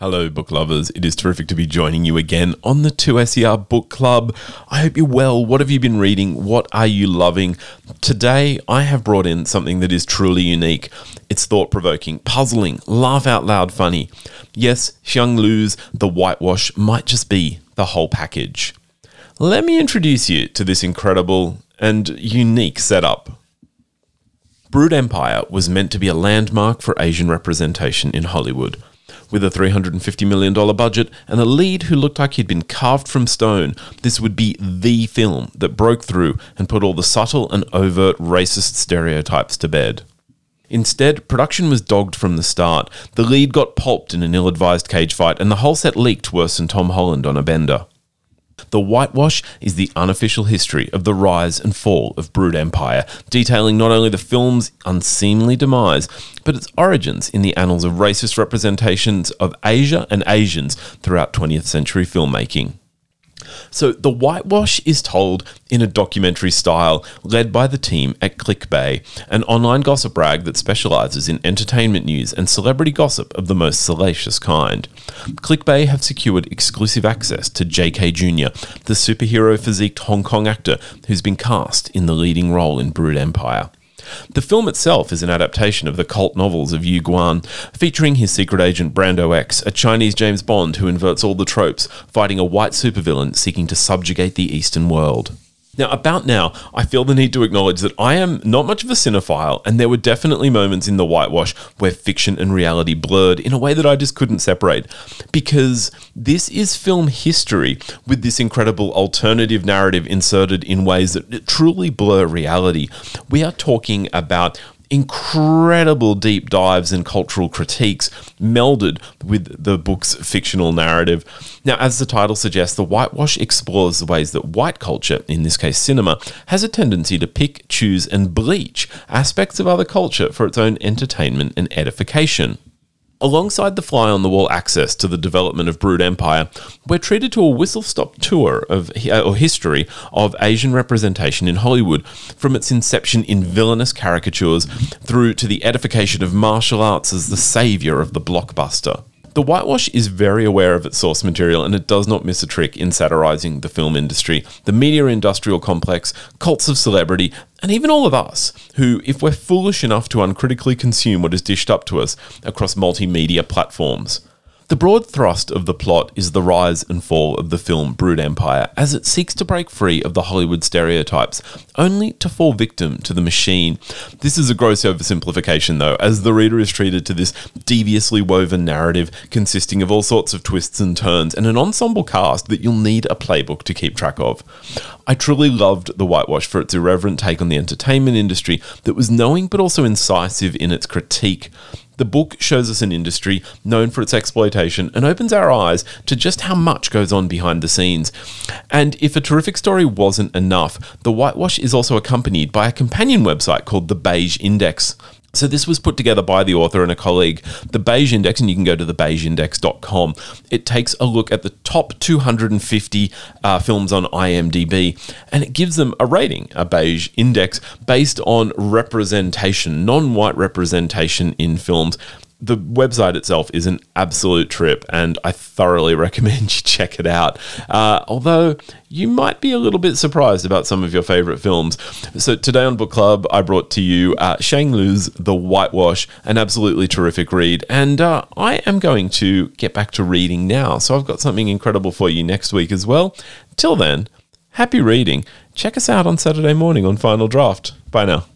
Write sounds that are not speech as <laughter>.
Hello, book lovers. It is terrific to be joining you again on the 2SER Book Club. I hope you're well. What have you been reading? What are you loving? Today, I have brought in something that is truly unique. It's thought provoking, puzzling, laugh out loud funny. Yes, Siang Lu's The Whitewash might just be the whole package. Let me introduce you to this incredible and unique setup. Brood Empire was meant to be a landmark for Asian representation in Hollywood. With a $350 million budget and a lead who looked like he'd been carved from stone, this would be the film that broke through and put all the subtle and overt racist stereotypes to bed. Instead, production was dogged from the start. The lead got pulped in an ill advised cage fight, and the whole set leaked worse than Tom Holland on a bender. The Whitewash is the unofficial history of the rise and fall of Brood Empire, detailing not only the film's unseemly demise, but its origins in the annals of racist representations of Asia and Asians throughout 20th century filmmaking. So the whitewash is told in a documentary style led by the team at ClickBay, an online gossip rag that specializes in entertainment news and celebrity gossip of the most salacious kind. ClickBay have secured exclusive access to JK Jr., the superhero physiqued Hong Kong actor who's been cast in the leading role in Brood Empire. The film itself is an adaptation of the cult novels of Yu Guan, featuring his secret agent Brando X, a Chinese James Bond who inverts all the tropes, fighting a white supervillain seeking to subjugate the Eastern world. Now, about now, I feel the need to acknowledge that I am not much of a cinephile, and there were definitely moments in The Whitewash where fiction and reality blurred in a way that I just couldn't separate. Because this is film history with this incredible alternative narrative inserted in ways that truly blur reality. We are talking about incredible deep dives and cultural critiques melded with the book's fictional narrative. Now, as the title suggests, The Whitewash explores the ways that white culture, in this case cinema, has a tendency to pick, choose, and bleach aspects of other culture for its own entertainment and edification. Alongside the fly on the wall access to the development of Brood Empire, we're treated to a whistle stop tour of uh, or history of Asian representation in Hollywood, from its inception in villainous caricatures through to the edification of martial arts as the savior of the blockbuster. The Whitewash is very aware of its source material and it does not miss a trick in satirizing the film industry, the media industrial complex, cults of celebrity, and even all of us, who, if we're foolish enough to uncritically consume what is dished up to us across multimedia platforms. The broad thrust of the plot is the rise and fall of the film Brood Empire as it seeks to break free of the Hollywood stereotypes, only to fall victim to the machine. This is a gross oversimplification, though, as the reader is treated to this deviously woven narrative consisting of all sorts of twists and turns and an ensemble cast that you'll need a playbook to keep track of. I truly loved The Whitewash for its irreverent take on the entertainment industry that was knowing but also incisive in its critique. The book shows us an industry known for its exploitation and opens our eyes to just how much goes on behind the scenes. And if a terrific story wasn't enough, The Whitewash is also accompanied by a companion website called The Beige Index. So this was put together by the author and a colleague, the Beige Index, and you can go to the thebeigeindex.com. It takes a look at the top 250 uh, films on IMDb, and it gives them a rating, a Beige Index, based on representation, non-white representation in films the website itself is an absolute trip, and I thoroughly <laughs> recommend you check it out. Uh, although you might be a little bit surprised about some of your favorite films. So today on Book Club, I brought to you uh, Siang Lu's The Whitewash, an absolutely terrific read, and uh, I am going to get back to reading now. So I've got something incredible for you next week as well. Till then, happy reading. Check us out on Saturday morning on Final Draft. Bye now.